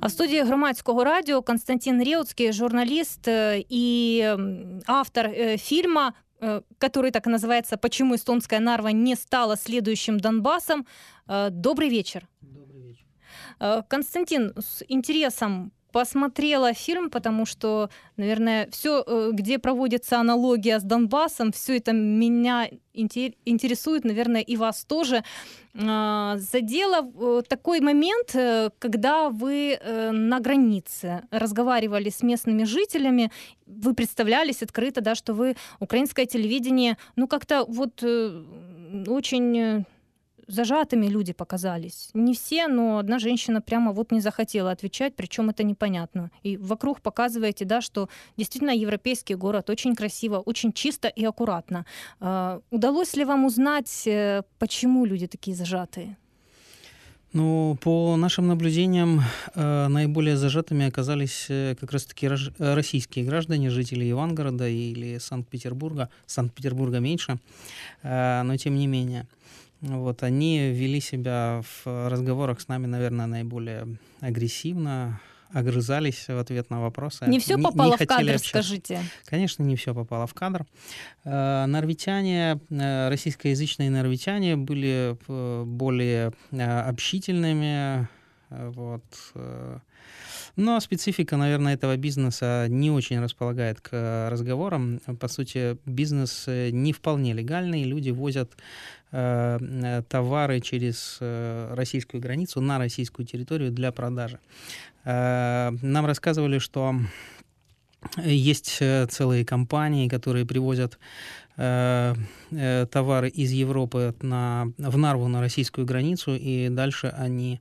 А в студии громадського радио Константин Реутский, журналист э, и автор фильма э, который так и называется «Почему эстонская Нарва не стала следующим Донбассом». Добрый вечер. Добрый вечер. Константин, с интересом посмотрела фильм, потому что, наверное, все, э, где проводится аналогия с Донбассом, все это меня интересует, наверное, и вас тоже. А, задело э, такой момент, э, когда вы на границе разговаривали с местными жителями, вы представлялись открыто, да, что вы украинское телевидение, ну как-то вот очень зажатыми люди показались. Не все, но одна женщина прямо вот не захотела отвечать, причем это непонятно. И вокруг показываете, да, что действительно европейский город очень красиво, очень чисто и аккуратно. А, удалось ли вам узнать, э, почему люди такие зажатые? Ну, по нашим наблюдениям, э, наиболее зажатыми оказались э, как раз-таки российские граждане, жители Ивангорода или Санкт-Петербурга. Санкт-Петербурга меньше, но тем не менее. Вот, они вели себя в разговорах с нами, наверное, наиболее агрессивно, огрызались в ответ на вопросы. Не все попало не в кадр, общаться. скажите. Конечно, не все попало в кадр. Э, норвитяне, э, российскоязычные норвитяне были э, более общительными, вот, но специфика, наверное, этого бизнеса не очень располагает к разговорам. По сути, бизнес не вполне легальный. Люди возят товары через э, российскую границу на российскую территорию для продажи. Э, нам рассказывали, что есть целые компании, которые привозят э, э, товары из Европы на, в Нарву на российскую границу, и дальше они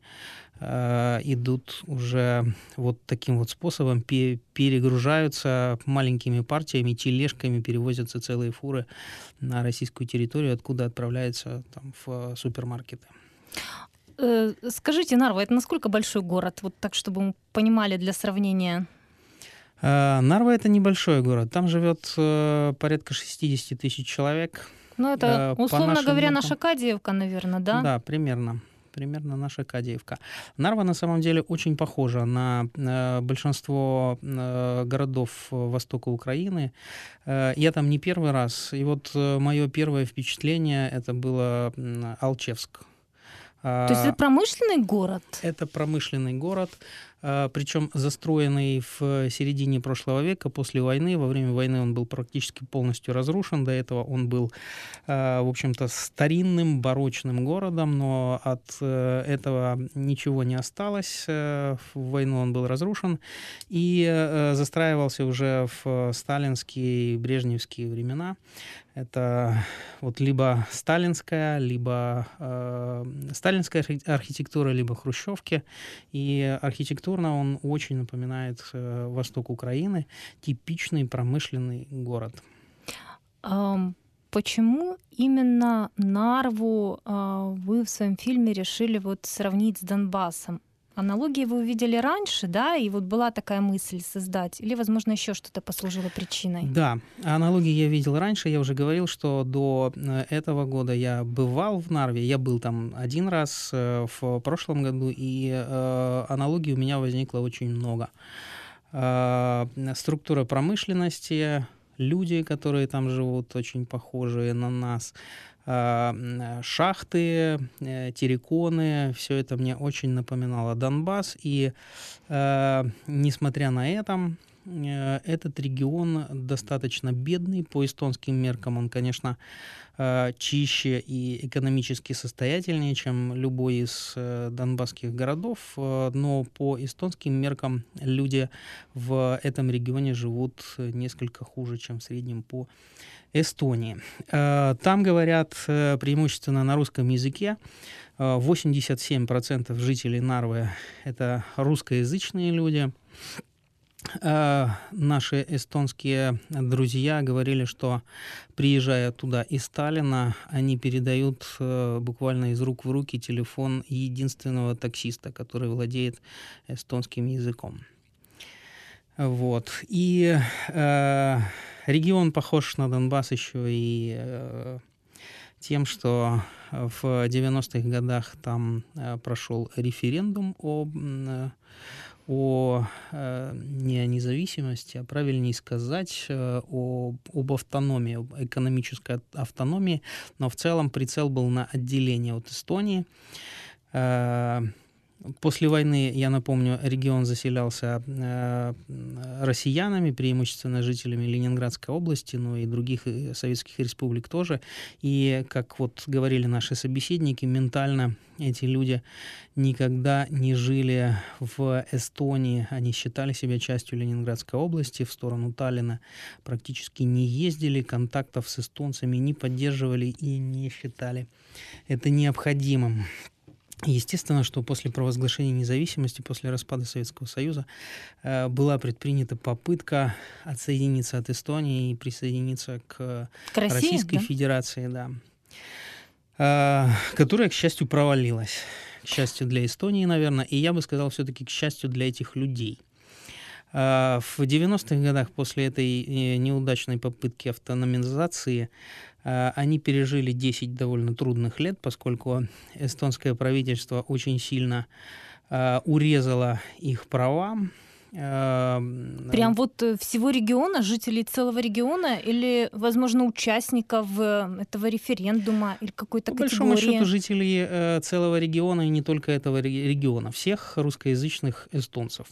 Э, идут уже вот таким вот способом, перегружаются маленькими партиями, тележками, перевозятся целые фуры на российскую территорию, откуда отправляются там, в супермаркеты. Э, скажите, Нарва, это насколько большой город? Вот так, чтобы мы понимали для сравнения. Э, Нарва это небольшой город. Там живет порядка 60 тысяч человек. Ну, это, условно говоря, наша Кадиевка, наверное, да? Да, примерно примерно наша Кадеевка. Нарва на самом деле очень похожа на э, большинство э, городов востока Украины. Э, я там не первый раз. И вот мое первое впечатление это было Алчевск. То есть это промышленный город? Это промышленный город. А, причем застроенный в середине прошлого века, после войны. Во время войны он был практически полностью разрушен. До этого он был, а, в общем-то, старинным, барочным городом, но от э, этого ничего не осталось. Э, в войну он был разрушен и э, застраивался уже в сталинские, брежневские времена. Это вот либо сталинская, либо э, сталинская архитектура, либо хрущевки. И архитектурно он очень напоминает э, восток Украины, типичный промышленный город. Почему именно Нарву uh, вы в своем фильме решили вот сравнить с Донбассом? Аналогии вы увидели раньше, да, и вот была такая мысль создать, или, возможно, еще что-то послужило причиной? Да, аналогии я видел раньше, я уже говорил, что до э, этого года я бывал в Нарве, я был там один раз э, в прошлом году, и э, аналогий у меня возникло очень много. Структура промышленности, люди, которые там живут, очень похожие на нас, шахты, э, терриконы, все это мне очень напоминало Донбасс. И э, несмотря на это, э, этот регион достаточно бедный по эстонским меркам. Он, конечно, чище и экономически состоятельнее, чем любой из донбасских городов, но по эстонским меркам люди в этом регионе живут несколько хуже, чем в среднем по Эстонии. Э, там говорят э, преимущественно на русском языке. 87% э, жителей Нарвы — это русскоязычные люди. Наши эстонские друзья говорили, что приезжая туда из Сталина, они передают буквально из рук в руки телефон единственного таксиста, который владеет эстонским языком. Вот. И э, Регион похож на Донбасс еще и э, тем, что в 90-х годах там э, прошел референдум э, о не о независимости, а правильнее сказать о, об автономии, об экономической автономии, но в целом прицел был на отделение от Эстонии. После войны, я напомню, регион заселялся э, россиянами, преимущественно жителями Ленинградской области, но и других э, советских республик тоже. И, как вот говорили наши собеседники, ментально эти люди никогда не жили в Эстонии. Они считали себя частью Ленинградской области, в сторону Таллина практически не ездили, контактов с эстонцами не поддерживали и не считали это необходимым. Естественно, что после провозглашения независимости, после распада Советского Союза, э, была предпринята попытка отсоединиться от Эстонии и присоединиться к, к России, Российской да? Федерации, да, э, которая, к счастью, провалилась. К счастью для Эстонии, наверное, и я бы сказал все-таки к счастью для этих людей. Э, в 90-х годах после этой неудачной попытки автономизации они пережили 10 довольно трудных лет, поскольку эстонское правительство очень сильно э, урезало их права. Э, Прям вот всего региона, жителей целого региона или, возможно, участников этого референдума или какой-то По категории? большому счету жителей целого региона и не только этого региона, всех русскоязычных эстонцев.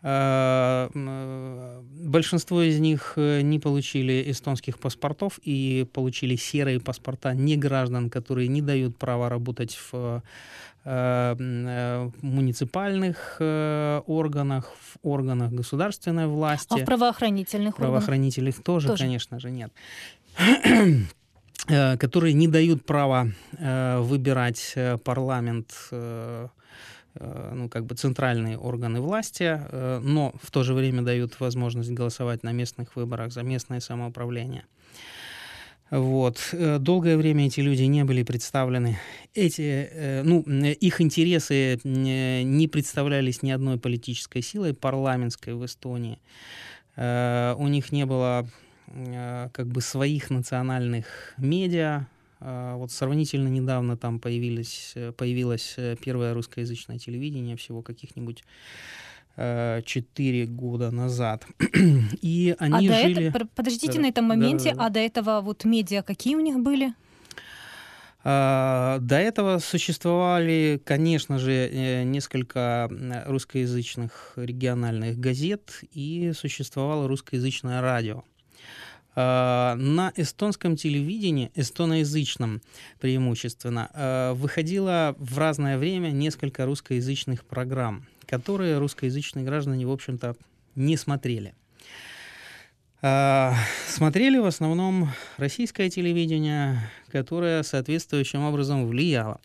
Э, э, большинство из них э, не получили эстонских паспортов и получили серые паспорта не граждан, которые не дают права работать в муниципальных органах, в органах государственной власти. А в правоохранительных Правоохранительных органах? тоже, тоже, конечно же, нет которые не дают права выбирать парламент ну, как бы центральные органы власти, э, но в то же время дают возможность голосовать на местных выборах за местное самоуправление. Вот. Э, долгое время эти люди не были представлены. Эти, ну, их интересы не представлялись ни одной политической силой парламентской в Эстонии. У них не было как бы своих национальных медиа, вот сравнительно недавно там э, появилось э, первое русскоязычное телевидение, всего каких-нибудь э, четыре года назад. И они а жили... Это, подождите да, на этом моменте, да, да, да. а до этого вот медиа какие у них были? А, до этого существовали, конечно же, несколько русскоязычных региональных газет и существовало русскоязычное радио. Э, на эстонском телевидении, эстоноязычном преимущественно, э, выходило в разное время несколько русскоязычных программ, которые русскоязычные граждане, в общем-то, не смотрели. Э, смотрели в основном российское телевидение, которое соответствующим образом влияло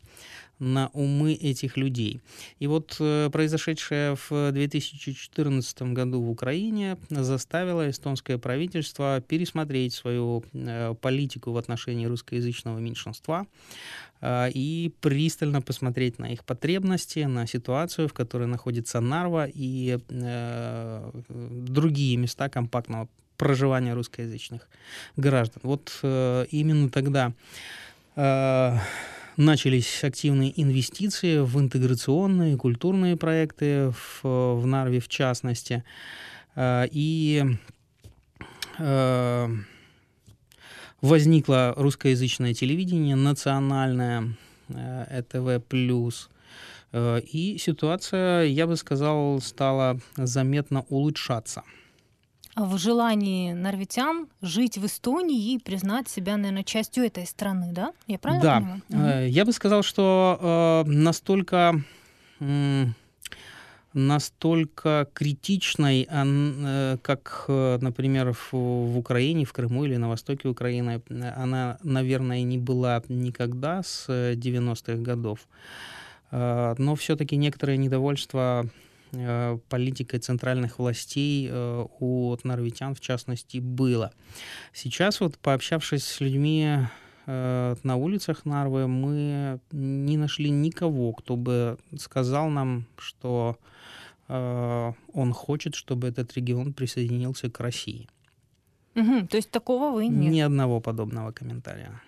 на умы этих людей. И вот э, произошедшее в 2014 году в Украине заставило эстонское правительство пересмотреть свою э, политику в отношении русскоязычного меньшинства э, и пристально посмотреть на их потребности, на ситуацию, в которой находится Нарва и другие места компактного проживания русскоязычных граждан. Вот именно тогда начались активные инвестиции в интеграционные, культурные проекты в, в Нарве в частности. Э, и э, возникло русскоязычное телевидение, национальное, ЭТВ+. Э, и ситуация, я бы сказал, стала заметно улучшаться – в желании норвитян жить в Эстонии и признать себя, наверное, частью этой страны, да? Я правильно да. понимаю? Угу. Я бы сказал, что э, настолько э, настолько критичной, э, как, э, например, в, Украине, в Крыму или на востоке Украины, она, наверное, не была никогда с 90-х годов. Но все-таки некоторое недовольство Э, политикой центральных властей э, у норвитян, в частности, было. Сейчас вот, пообщавшись с людьми э, на улицах Нарвы, мы не нашли никого, кто бы сказал нам, что он хочет, чтобы этот регион присоединился к России. Угу, то есть такого вы нет? Ни одного подобного комментария.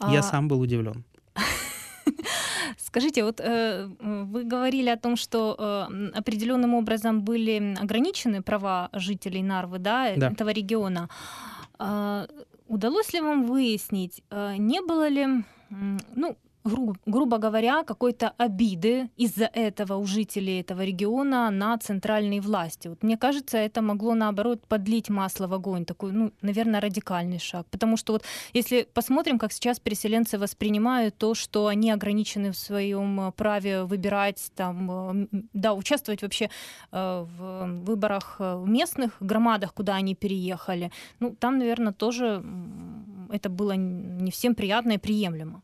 А... Я сам был удивлен. Скажите, вот э, вы говорили о том, что э, определенным образом были ограничены права жителей Нарвы, да, Да. этого региона. А, удалось ли вам выяснить, э, не было ли, ну, гру- грубо говоря, какой-то обиды из-за этого у жителей этого региона на центральные власти? Вот мне кажется, это могло, наоборот, подлить масло в огонь, такой, ну, наверное, радикальный шаг. Потому что вот если посмотрим, как сейчас переселенцы воспринимают то, что они ограничены в своем э, праве выбирать, там, э, да, участвовать вообще э, в выборах в местных громадах, куда они переехали, ну, там, наверное, тоже это было не всем приятно и приемлемо.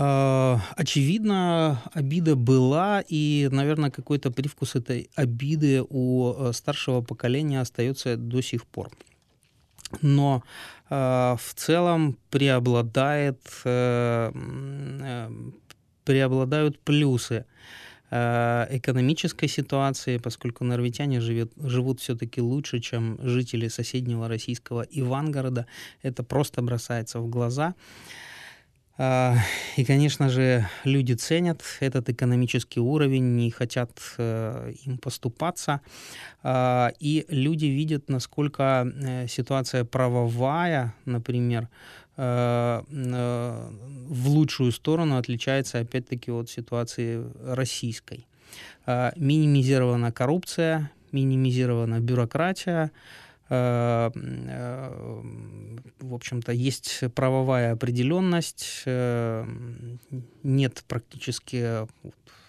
А, Очевидно, обида была, и, наверное, какой-то привкус этой обиды у э, старшего поколения остается до сих пор. Но э, в целом преобладает, э, э, преобладают плюсы э, экономической ситуации, поскольку норвитяне живет, живут все-таки лучше, чем жители соседнего российского Ивангорода. Это просто бросается в глаза. И, конечно же, люди ценят этот экономический уровень, не хотят э, им поступаться. А, И люди видят, насколько э, ситуация правовая, например, э, в лучшую сторону отличается, опять-таки, от ситуации российской. А, Минимизирована коррупция, минимизирована бюрократия, в общем-то, есть правовая определенность, э, нет практически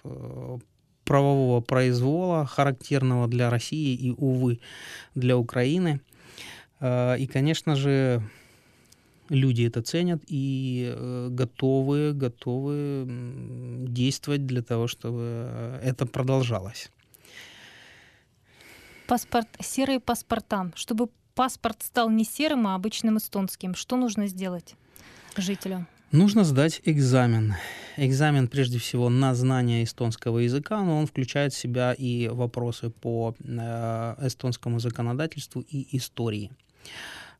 э, правового произвола, характерного для России и, увы, для Украины. Э, И, конечно же, люди это ценят и э, готовы, готовы действовать для того, чтобы э, это продолжалось. Паспорт, серые паспорта. Чтобы паспорт стал не серым, а обычным эстонским, что нужно сделать жителю? Нужно сдать экзамен. Экзамен, прежде всего, на знание эстонского языка, но он включает в себя и вопросы по э, эстонскому законодательству и истории.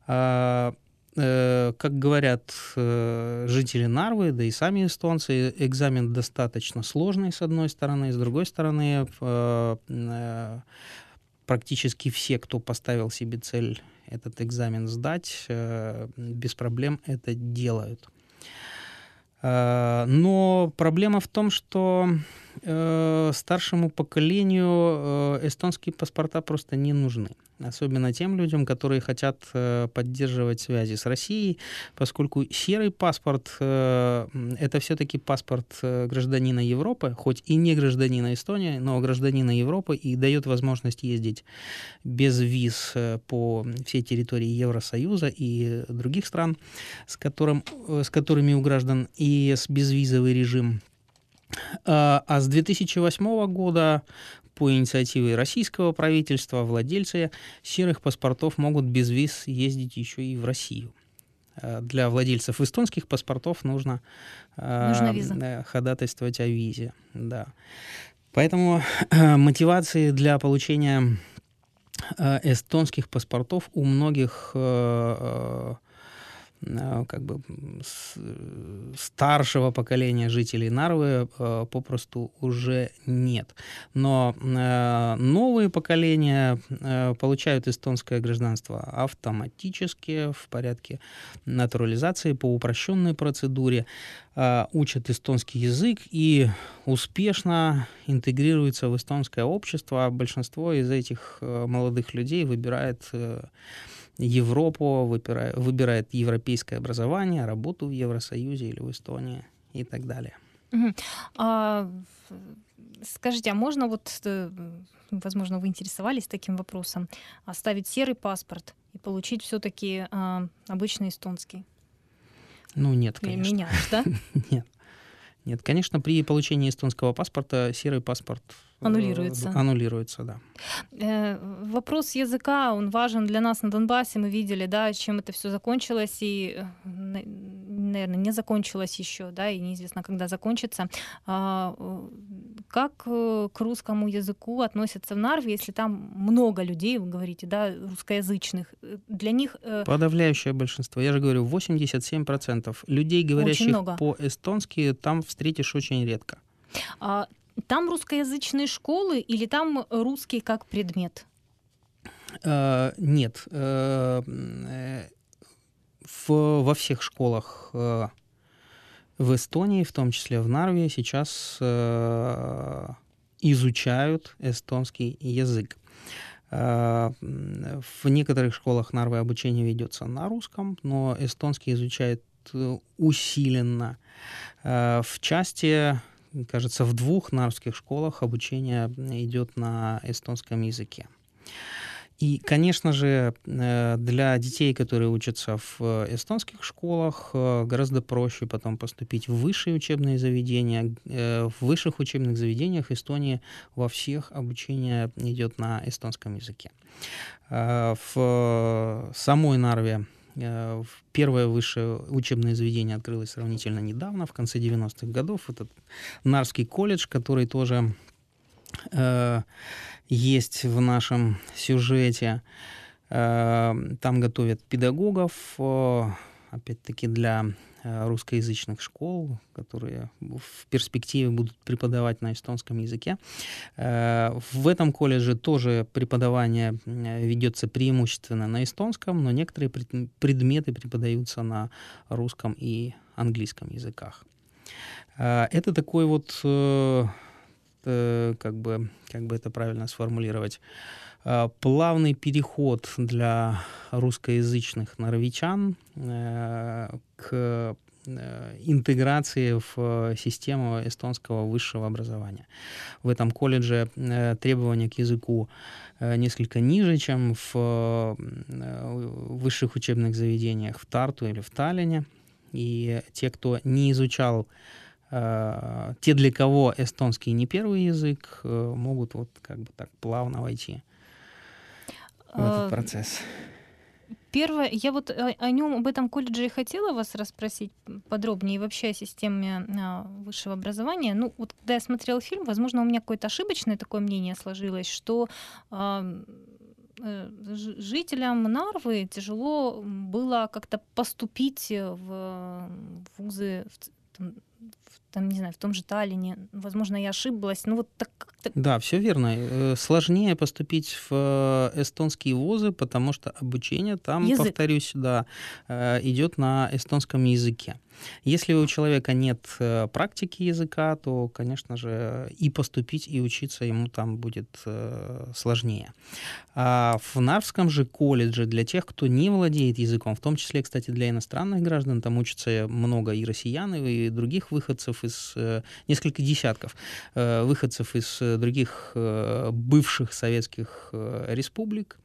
А, э, Как говорят э, жители Нарвы, да и сами эстонцы, экзамен достаточно сложный, с одной стороны, с другой стороны, практически все, кто поставил себе цель этот экзамен сдать, э, без проблем это делают. Э, Но проблема в том, что э, старшему поколению э, эстонские паспорта просто не нужны. Особенно тем людям, которые хотят э, поддерживать связи с Россией, поскольку серый паспорт это все-таки паспорт гражданина Европы, хоть и не гражданина Эстонии, но гражданина Европы и дает возможность ездить без виз по всей территории Евросоюза и других стран, с, которым, с которыми у граждан и безвизовый режим. А а с 2008 года по инициативе российского правительства владельцы серых паспортов могут без виз ездить еще и в Россию. А Для владельцев эстонских паспортов нужно, а, виза. э, ходатайствовать о визе. Да. Поэтому э, мотивации для получения э, эстонских паспортов у многих как бы э, старшего поколения жителей Нарвы э, попросту уже нет. Но э, новые поколения э, получают эстонское гражданство автоматически в порядке натурализации по упрощенной процедуре, э, учат эстонский язык и успешно интегрируются в эстонское общество. Большинство из этих э, молодых людей выбирает э, Европу, выбирает, выбирает европейское образование, работу в Евросоюзе или в Эстонии и так далее. Мгм. А, скажите, а можно вот, э, возможно, вы интересовались таким вопросом, оставить серый паспорт и получить все-таки обычный эстонский? Ну, нет, Или конечно. меняешь, да? Нет. Нет, конечно, при получении эстонского паспорта серый паспорт Аннулируется. Аннулируется, да. Э, Вопрос языка, он важен для нас на Донбассе. Мы видели, да, чем это все закончилось и, наверное, не закончилось еще, да, и неизвестно, когда закончится. А, э, как к русскому языку относятся в Нарве, если там много людей, вы говорите, да, русскоязычных? Для них... Подавляющее большинство. Я же говорю, 87% людей, говорящих по-эстонски, там встретишь очень редко. А там русскоязычные школы или там русский как предмет? Uh, нет. Uh, в, во всех школах uh, в Эстонии, в том числе в Нарве, сейчас изучают эстонский язык. В некоторых школах Нарвы обучение ведется на русском, но эстонский изучают э, усиленно. В части кажется, в двух нарвских школах обучение идет на эстонском языке. И, конечно же, э, для детей, которые учатся в эстонских школах, э, гораздо проще потом поступить в высшие учебные заведения. Э, в высших учебных заведениях Эстонии во всех обучение идет на эстонском языке. В самой Нарве первое высшее учебное заведение открылось сравнительно недавно, в конце 90-х годов. Это Нарский колледж, который тоже э, есть в нашем сюжете. Э, там готовят педагогов, э, опять-таки для Э, русскоязычных школ, которые в перспективе будут преподавать на эстонском языке. Э, в этом колледже тоже преподавание э, ведется преимущественно на эстонском, но некоторые предметы преподаются на русском и английском языках. Это такой вот, как бы, как бы это правильно сформулировать, Э, плавный переход для русскоязычных норвичан э, к э, интеграции в систему эстонского высшего образования. В этом колледже требования к языку несколько ниже, чем в высших учебных заведениях в Тарту или в Таллине. И те, кто не изучал те, для кого эстонский не первый язык, могут вот как бы так плавно войти в этот а, процесс? Первое, я вот о, о нем, об этом колледже и хотела вас расспросить подробнее и вообще о системе а, высшего образования. Ну, вот когда я смотрела фильм, возможно, у меня какое-то ошибочное такое мнение сложилось, что э, жителям Нарвы тяжело было как-то поступить в вузы в, там, не знаю, в том же Таллине. Возможно, я ошиблась. Ну, вот так, так... Да, все верно. Э, сложнее поступить в э, эстонские вузы, потому что обучение там, Язык. повторюсь, да, э, идет на эстонском языке. Если у человека нет практики языка, то, конечно же, и поступить, и учиться ему там будет сложнее. А в Нарвском же колледже для тех, кто не владеет языком, в том числе, кстати, для иностранных граждан, там учатся много и россиян, и других выходцев из, э, несколько десятков выходцев из других бывших советских республик,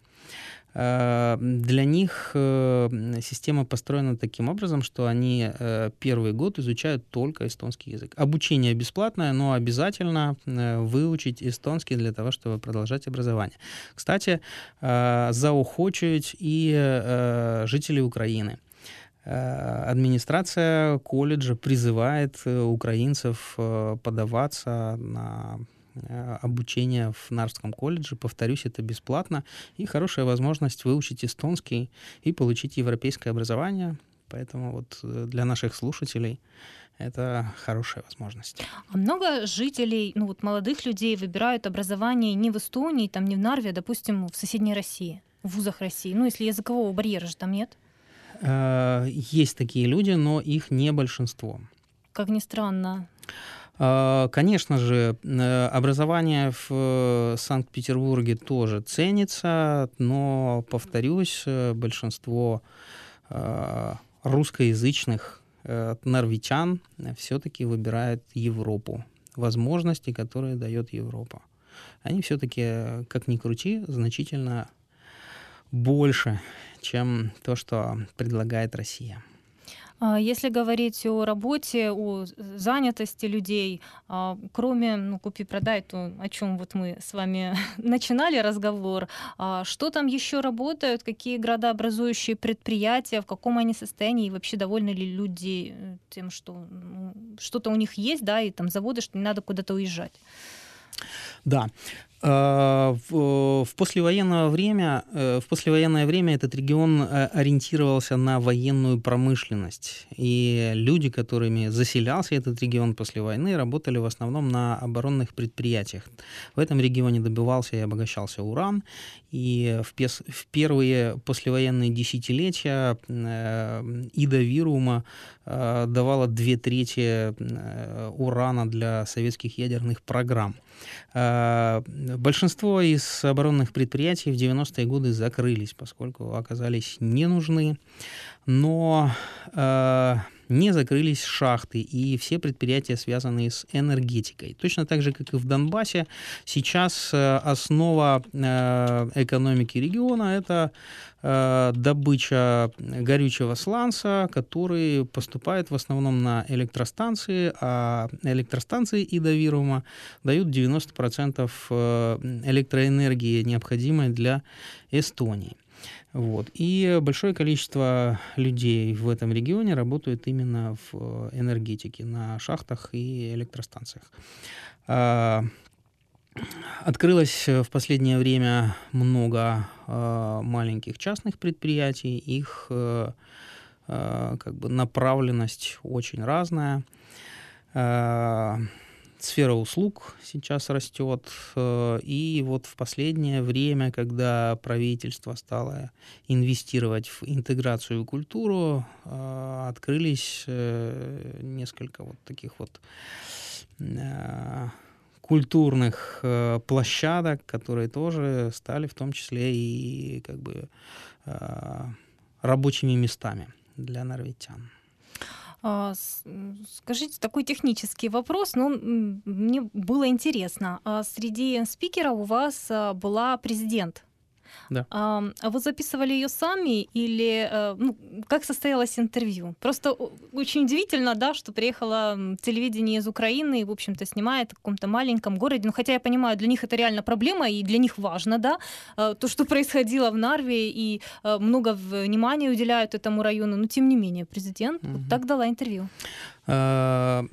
Э, для них э, система построена таким образом, что они э, первый год изучают только эстонский язык. Обучение бесплатное, но обязательно выучить эстонский для того, чтобы продолжать образование. Кстати, заохочивать и жителей Украины. Администрация колледжа призывает украинцев подаваться на Э, обучение в Нарском колледже. Повторюсь, это бесплатно. И хорошая возможность выучить эстонский и получить европейское образование. Поэтому вот э, для наших слушателей это хорошая возможность. А много жителей, ну вот молодых людей выбирают образование не в Эстонии, там не в Нарве, а, допустим, в соседней России, в вузах России. Ну, если языкового барьера же там нет. Э, есть такие люди, но их не большинство. Как ни странно. А, конечно же, э, образование в э, Санкт-Петербурге тоже ценится, но, повторюсь, э, большинство русскоязычных норвичан все-таки выбирают Европу, возможности, которые дает Европа. Они все-таки, как ни крути, значительно больше, чем то, что предлагает Россия. А, если говорить о работе, о занятости людей, а, кроме ну, купи-продай, то о чем вот мы с вами начинали разговор, а, что там еще работают, какие градообразующие предприятия, в каком они состоянии и вообще довольны ли люди э, тем, что ну, что-то у них есть, да, и там заводы, что не надо куда-то уезжать. Да. Э, в послевоенное время, э, в послевоенное время этот регион э, ориентировался на военную промышленность. И люди, которыми заселялся этот регион после войны, работали в основном на оборонных предприятиях. В этом регионе добывался и обогащался уран. И в, пес, в первые послевоенные десятилетия Ида Вирума давала две трети урана для советских ядерных программ. Большинство из оборонных предприятий в 90-е годы закрылись, поскольку оказались не нужны. Но э, не закрылись шахты и все предприятия, связанные с энергетикой. Точно так же, как и в Донбассе, сейчас э, основа э, экономики региона – это э, добыча горючего сланца, который поступает в основном на электростанции, а электростанции и Довирума дают 90% электроэнергии, необходимой для Эстонии. Вот. И большое количество людей в этом регионе работают именно в э, энергетике, на шахтах и электростанциях. А, открылось в последнее время много а, маленьких частных предприятий, их а, как бы направленность очень разная сфера услуг сейчас растет. Э, и вот в последнее время, когда правительство стало инвестировать в интеграцию и культуру, э, открылись э, несколько вот таких вот культурных площадок, которые тоже стали в том числе и как бы рабочими местами для норвитян. А, скажите, такой технический вопрос, но мне было интересно. А среди спикеров у вас а, была президент да. А, а вы записывали ее сами или э, ну, как состоялось интервью? Просто очень удивительно, да, что приехала телевидение из Украины и, в общем-то, снимает в каком-то маленьком городе. Ну, хотя я понимаю, для них это реально проблема и для них важно, да, э, то, что происходило в Нарве и э, много внимания уделяют этому району. Но тем не менее, президент угу. вот так дала интервью. Э,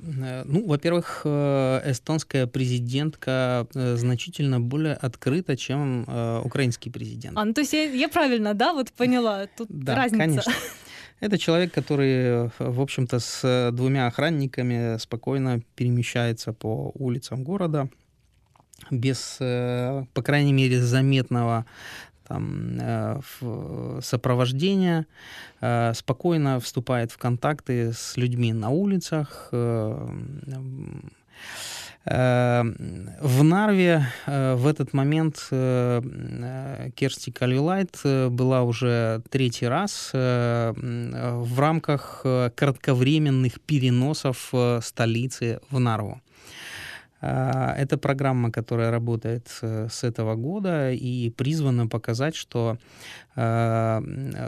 ну, во-первых, э, эстонская президентка э, значительно более открыта, чем украинский президент. А, ну то есть я, я правильно, да, вот поняла, тут да, разница. конечно. Это человек, который, в общем-то, с двумя охранниками спокойно перемещается по улицам города без, по крайней мере, заметного там, э, сопровождения, э, спокойно вступает в контакты с людьми на улицах. Э, в Нарве в этот момент Керсти Кальвилайт была уже третий раз в рамках кратковременных переносов столицы в Нарву. А, это программа, которая работает э, с этого года и призвана показать, что а,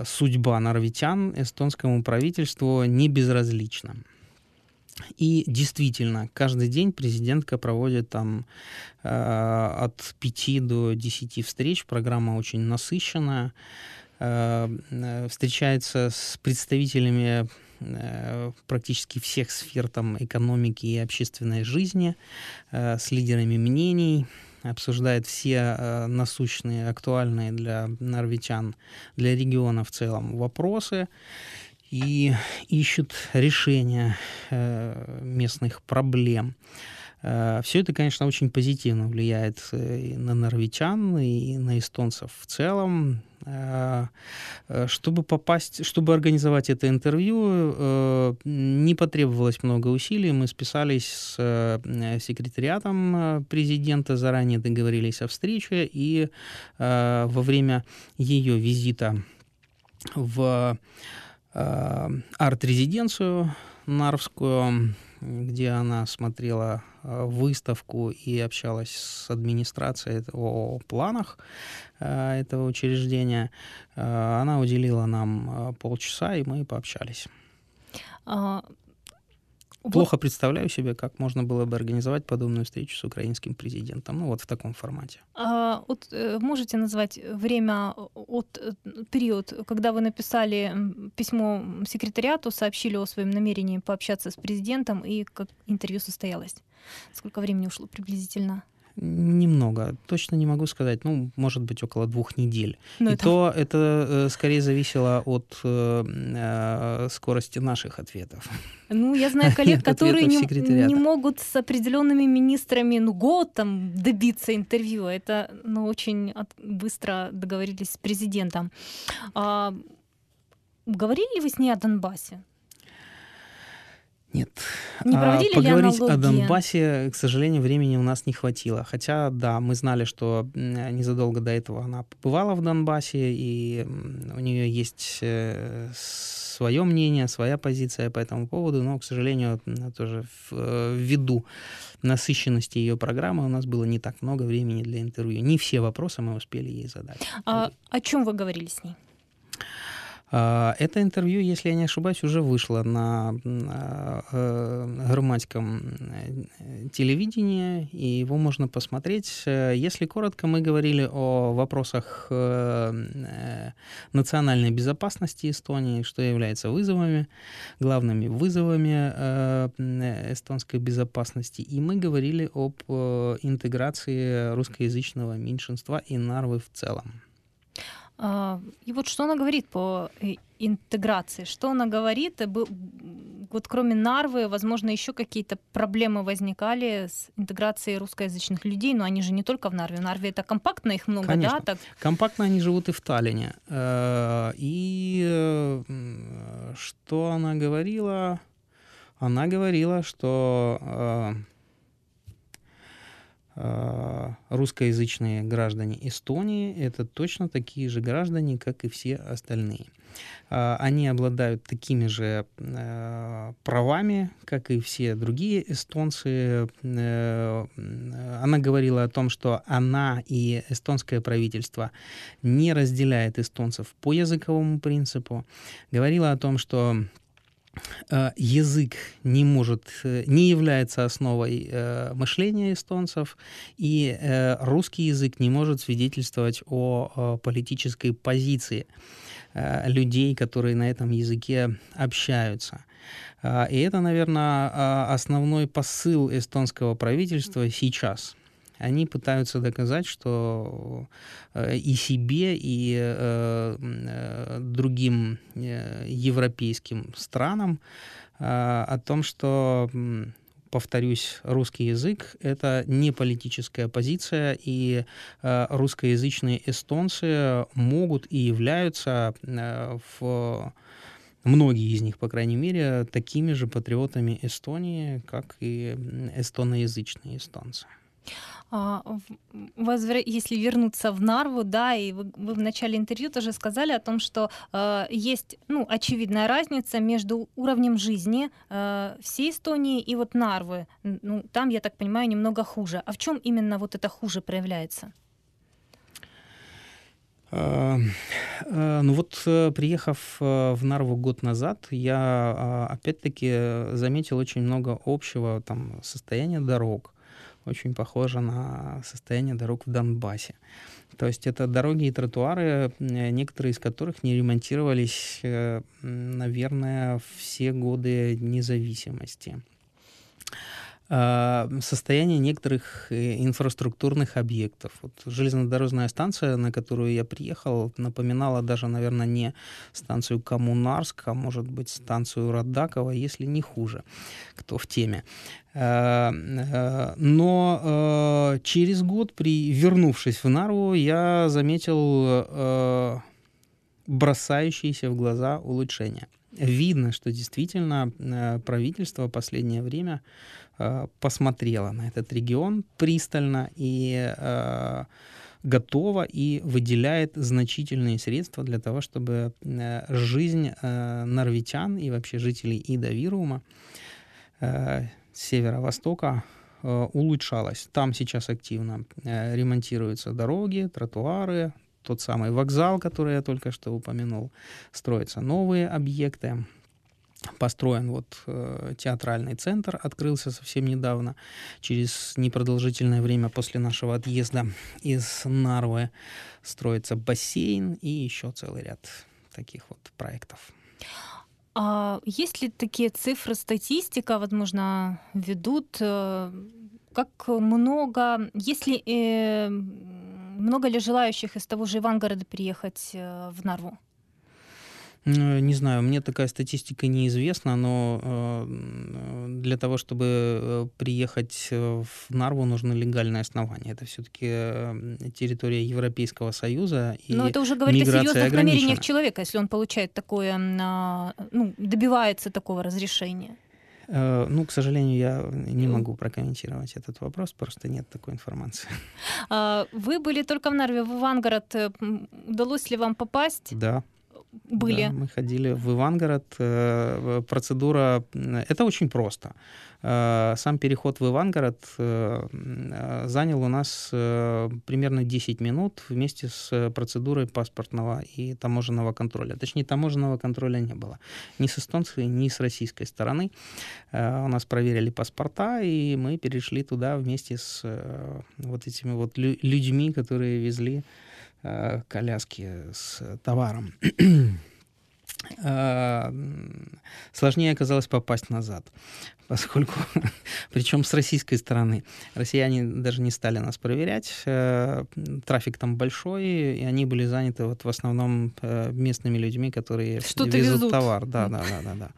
судьба норвитян эстонскому правительству не безразлична. И действительно, каждый день президентка проводит там э, от 5 до 10 встреч. Программа очень насыщенная. Э, встречается с представителями практически всех сфер там, экономики и общественной жизни, э, с лидерами мнений, обсуждает все э, насущные, актуальные для норвичан, для региона в целом вопросы и ищут решения местных проблем. Все это, конечно, очень позитивно влияет и на норвичан, и на эстонцев в целом. Э, э, чтобы попасть, чтобы организовать это интервью, э, не потребовалось много усилий. Мы списались с секретариатом президента, заранее договорились о встрече, и во время ее визита в арт-резиденцию Нарвскую, где она смотрела выставку и общалась с администрацией о планах Э, этого учреждения. Э, она уделила нам э, полчаса, и мы пообщались. Плохо представляю себе, как можно было бы организовать подобную встречу с украинским президентом, ну вот в таком формате. А, вот э, можете назвать время от э, период, когда вы написали письмо секретариату, сообщили о своем намерении пообщаться с президентом и как интервью состоялось? Сколько времени ушло приблизительно? Немного, точно не могу сказать, ну, может быть, около двух недель. Но ну, И это... то это э, скорее зависело от э, э, скорости наших ответов. Ну, я знаю коллег, которые не, не могут с определенными министрами, ну, год там добиться интервью. Это, ну, очень от, быстро договорились с президентом. А, говорили ли вы с ней о Донбассе? Нет. Не проводили а, Поговорить ли о Донбассе, к сожалению, времени у нас не хватило. Хотя, да, мы знали, что незадолго до этого она побывала в Донбассе, и у нее есть э, свое мнение, своя позиция по этому поводу, но, к сожалению, тоже э, ввиду насыщенности ее программы у нас было не так много времени для интервью. Не все вопросы мы успели ей задать. А о чем вы говорили с ней? А, это интервью, если я не ошибаюсь, уже вышло на э, громадском э, телевидении, и его можно посмотреть. Если коротко, мы говорили о вопросах э, национальной безопасности Эстонии, что является вызовами, главными вызовами эстонской безопасности, и мы говорили об интеграции русскоязычного меньшинства и Нарвы в целом. А, и вот что она говорит по э, интеграции? Что она говорит? Вот кроме Нарвы, возможно, еще какие-то проблемы возникали с интеграцией русскоязычных людей, но они же не только в Нарве. В Нарве это компактно, их много, Конечно. да? Так? Компактно они живут и в Таллине. Э, и э, что она говорила? Она говорила, что Э, русскоязычные граждане Эстонии — это точно такие же граждане, как и все остальные. Э, они обладают такими же э, правами, как и все другие эстонцы. Она говорила о том, что она и эстонское правительство не разделяет эстонцев по языковому принципу. Говорила о том, что Э, язык не может, э, не является основой э, мышления эстонцев, и русский язык не может свидетельствовать о политической позиции людей, которые на этом языке общаются. И это, наверное, основной посыл эстонского правительства сейчас – они пытаются доказать, что э, и себе, и э, э, другим европейским странам о том, что повторюсь, русский язык — это не политическая позиция, и русскоязычные эстонцы могут и являются в многие из них, по крайней мере, такими же патриотами Эстонии, как и эстоноязычные эстонцы. А, если вернуться в Нарву, да, и вы, в начале интервью тоже сказали о том, что э, есть, ну, очевидная разница между уровнем жизни э, всей Эстонии и вот Нарвы. Ну, там, я так понимаю, немного хуже. А в чем именно вот это хуже проявляется? А, а, ну вот, э, приехав э, в Нарву год назад, я опять-таки заметил очень много общего там состояния дорог, очень похоже на состояние дорог в Донбассе. То есть это дороги и тротуары, некоторые из которых не ремонтировались, э, наверное, все годы независимости. А, состояние некоторых э, инфраструктурных объектов. Вот железнодорожная станция, на которую я приехал, напоминала даже, наверное, не станцию Коммунарск, а может быть станцию Радакова, если не хуже, кто в теме. А, а, но через год, при вернувшись в Нарву, я заметил бросающиеся в глаза улучшения. Видно, что действительно правительство последнее время посмотрела на этот регион пристально и э, готова и выделяет значительные средства для того, чтобы э, жизнь норвитян и вообще жителей Ида Вирума северо-востока улучшалась. Там сейчас активно ремонтируются дороги, тротуары, тот самый вокзал, который я только что упомянул, строятся новые объекты. Построен вот э, театральный центр, открылся совсем недавно, через непродолжительное время после нашего отъезда из Нарвы строится бассейн и еще целый ряд таких вот проектов. А есть ли такие цифры, статистика, возможно, ведут, э, как много, если э, много ли желающих из того же Ивангорода переехать э, в Нарву? Э, не знаю, мне такая статистика неизвестна, но э, для того, чтобы э, приехать в Нарву, нужно легальное основание. Это все-таки территория Европейского Союза. И но это уже говорит о серьезных намерениях человека, если он получает такое, а, ну, добивается такого разрешения. Ну, к сожалению, я не могу прокомментировать этот вопрос, просто нет такой информации. А, вы были только в Нарве, в Ивангород. Удалось ли вам попасть? Да, были. Да, мы ходили в Ивангород. Э, процедура... Это очень просто. Э, сам переход в Ивангород э, занял у нас примерно 10 минут вместе с процедурой паспортного и таможенного контроля. Точнее, таможенного контроля не было. Ни с эстонской, ни с российской стороны. У нас проверили паспорта, и мы перешли туда вместе с вот этими вот людьми, которые везли Э, коляски с товаром. Э, сложнее оказалось попасть назад, поскольку, причем с российской стороны, россияне даже не стали нас проверять, э, трафик там большой, и они были заняты вот в основном местными людьми, которые Что везут, везут товар. Да, да, да, да, да.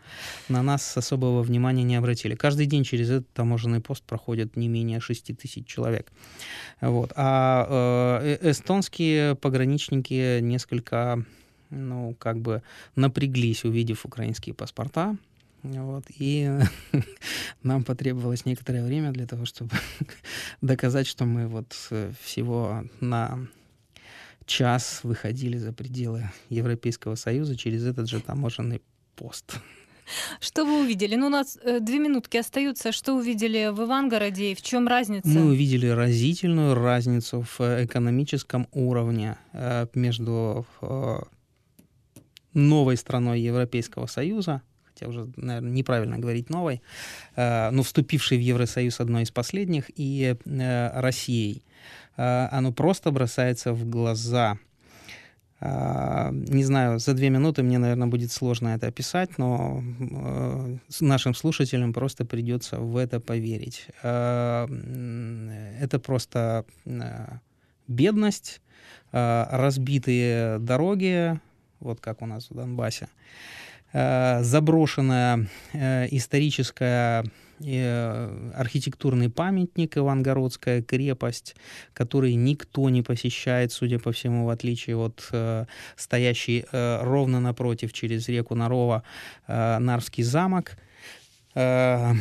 На нас особого внимания не обратили. Каждый день через этот таможенный пост проходит не менее 6 тысяч человек. Вот. А э, эстонские пограничники несколько, ну, как бы напряглись, увидев украинские паспорта. Вот, и нам потребовалось некоторое время для того, чтобы доказать, что мы вот э, всего на час выходили за пределы Европейского Союза через этот же таможенный пост. Что вы увидели? Ну, у нас э, две минутки остаются. Что увидели в Ивангороде и в чем разница? Мы увидели разительную разницу в э, экономическом уровне между новой страной Европейского Союза, хотя уже, наверное, неправильно говорить новой, но вступившей в Евросоюз одной из последних, и Россией. Оно просто бросается в глаза а, не знаю, за две минуты мне, наверное, будет сложно это описать, но э, нашим слушателям просто придется в это поверить. А, это просто э, бедность, разбитые дороги, вот как у нас в Донбассе, заброшенная э, историческая Э, архитектурный памятник Ивангородская крепость, который никто не посещает, судя по всему, в отличие от э, стоящий э, ровно напротив через реку Нарова э, Нарвский замок. Э, э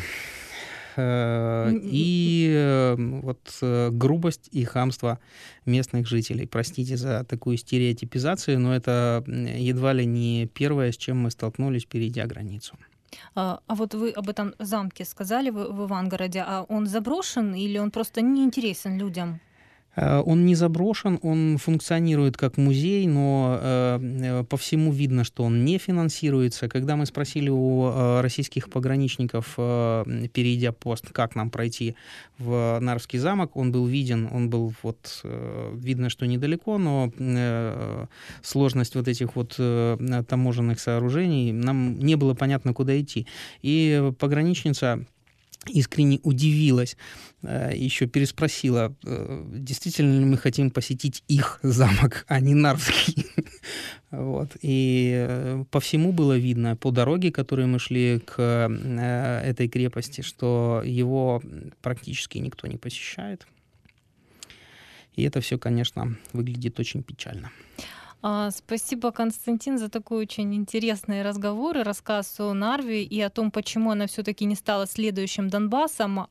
и э, вот грубость и хамство местных жителей. Простите за такую стереотипизацию, но это едва ли не первое, с чем мы столкнулись, перейдя границу. А, а вот вы об этом замке сказали в, в Ивангороде, а он заброшен или он просто не интересен людям? Э, он не заброшен, он функционирует как музей, но э, э, по всему видно, что он не финансируется. Когда мы спросили у российских пограничников, перейдя пост, как нам пройти в Нарвский замок, он был виден, он был вот видно, что недалеко, но сложность вот этих вот таможенных сооружений, нам не было понятно, куда идти. И пограничница искренне удивилась, э, еще переспросила, э, действительно ли мы хотим посетить их замок, а не Нарвский. вот. И э, по всему было видно, по дороге, которой мы шли к этой крепости, что его практически никто не посещает. И это все, конечно, выглядит очень печально. А, спасибо, Константин, за такой очень интересный разговор и рассказ о Нарве и о том, почему она все-таки не стала следующим Донбассом.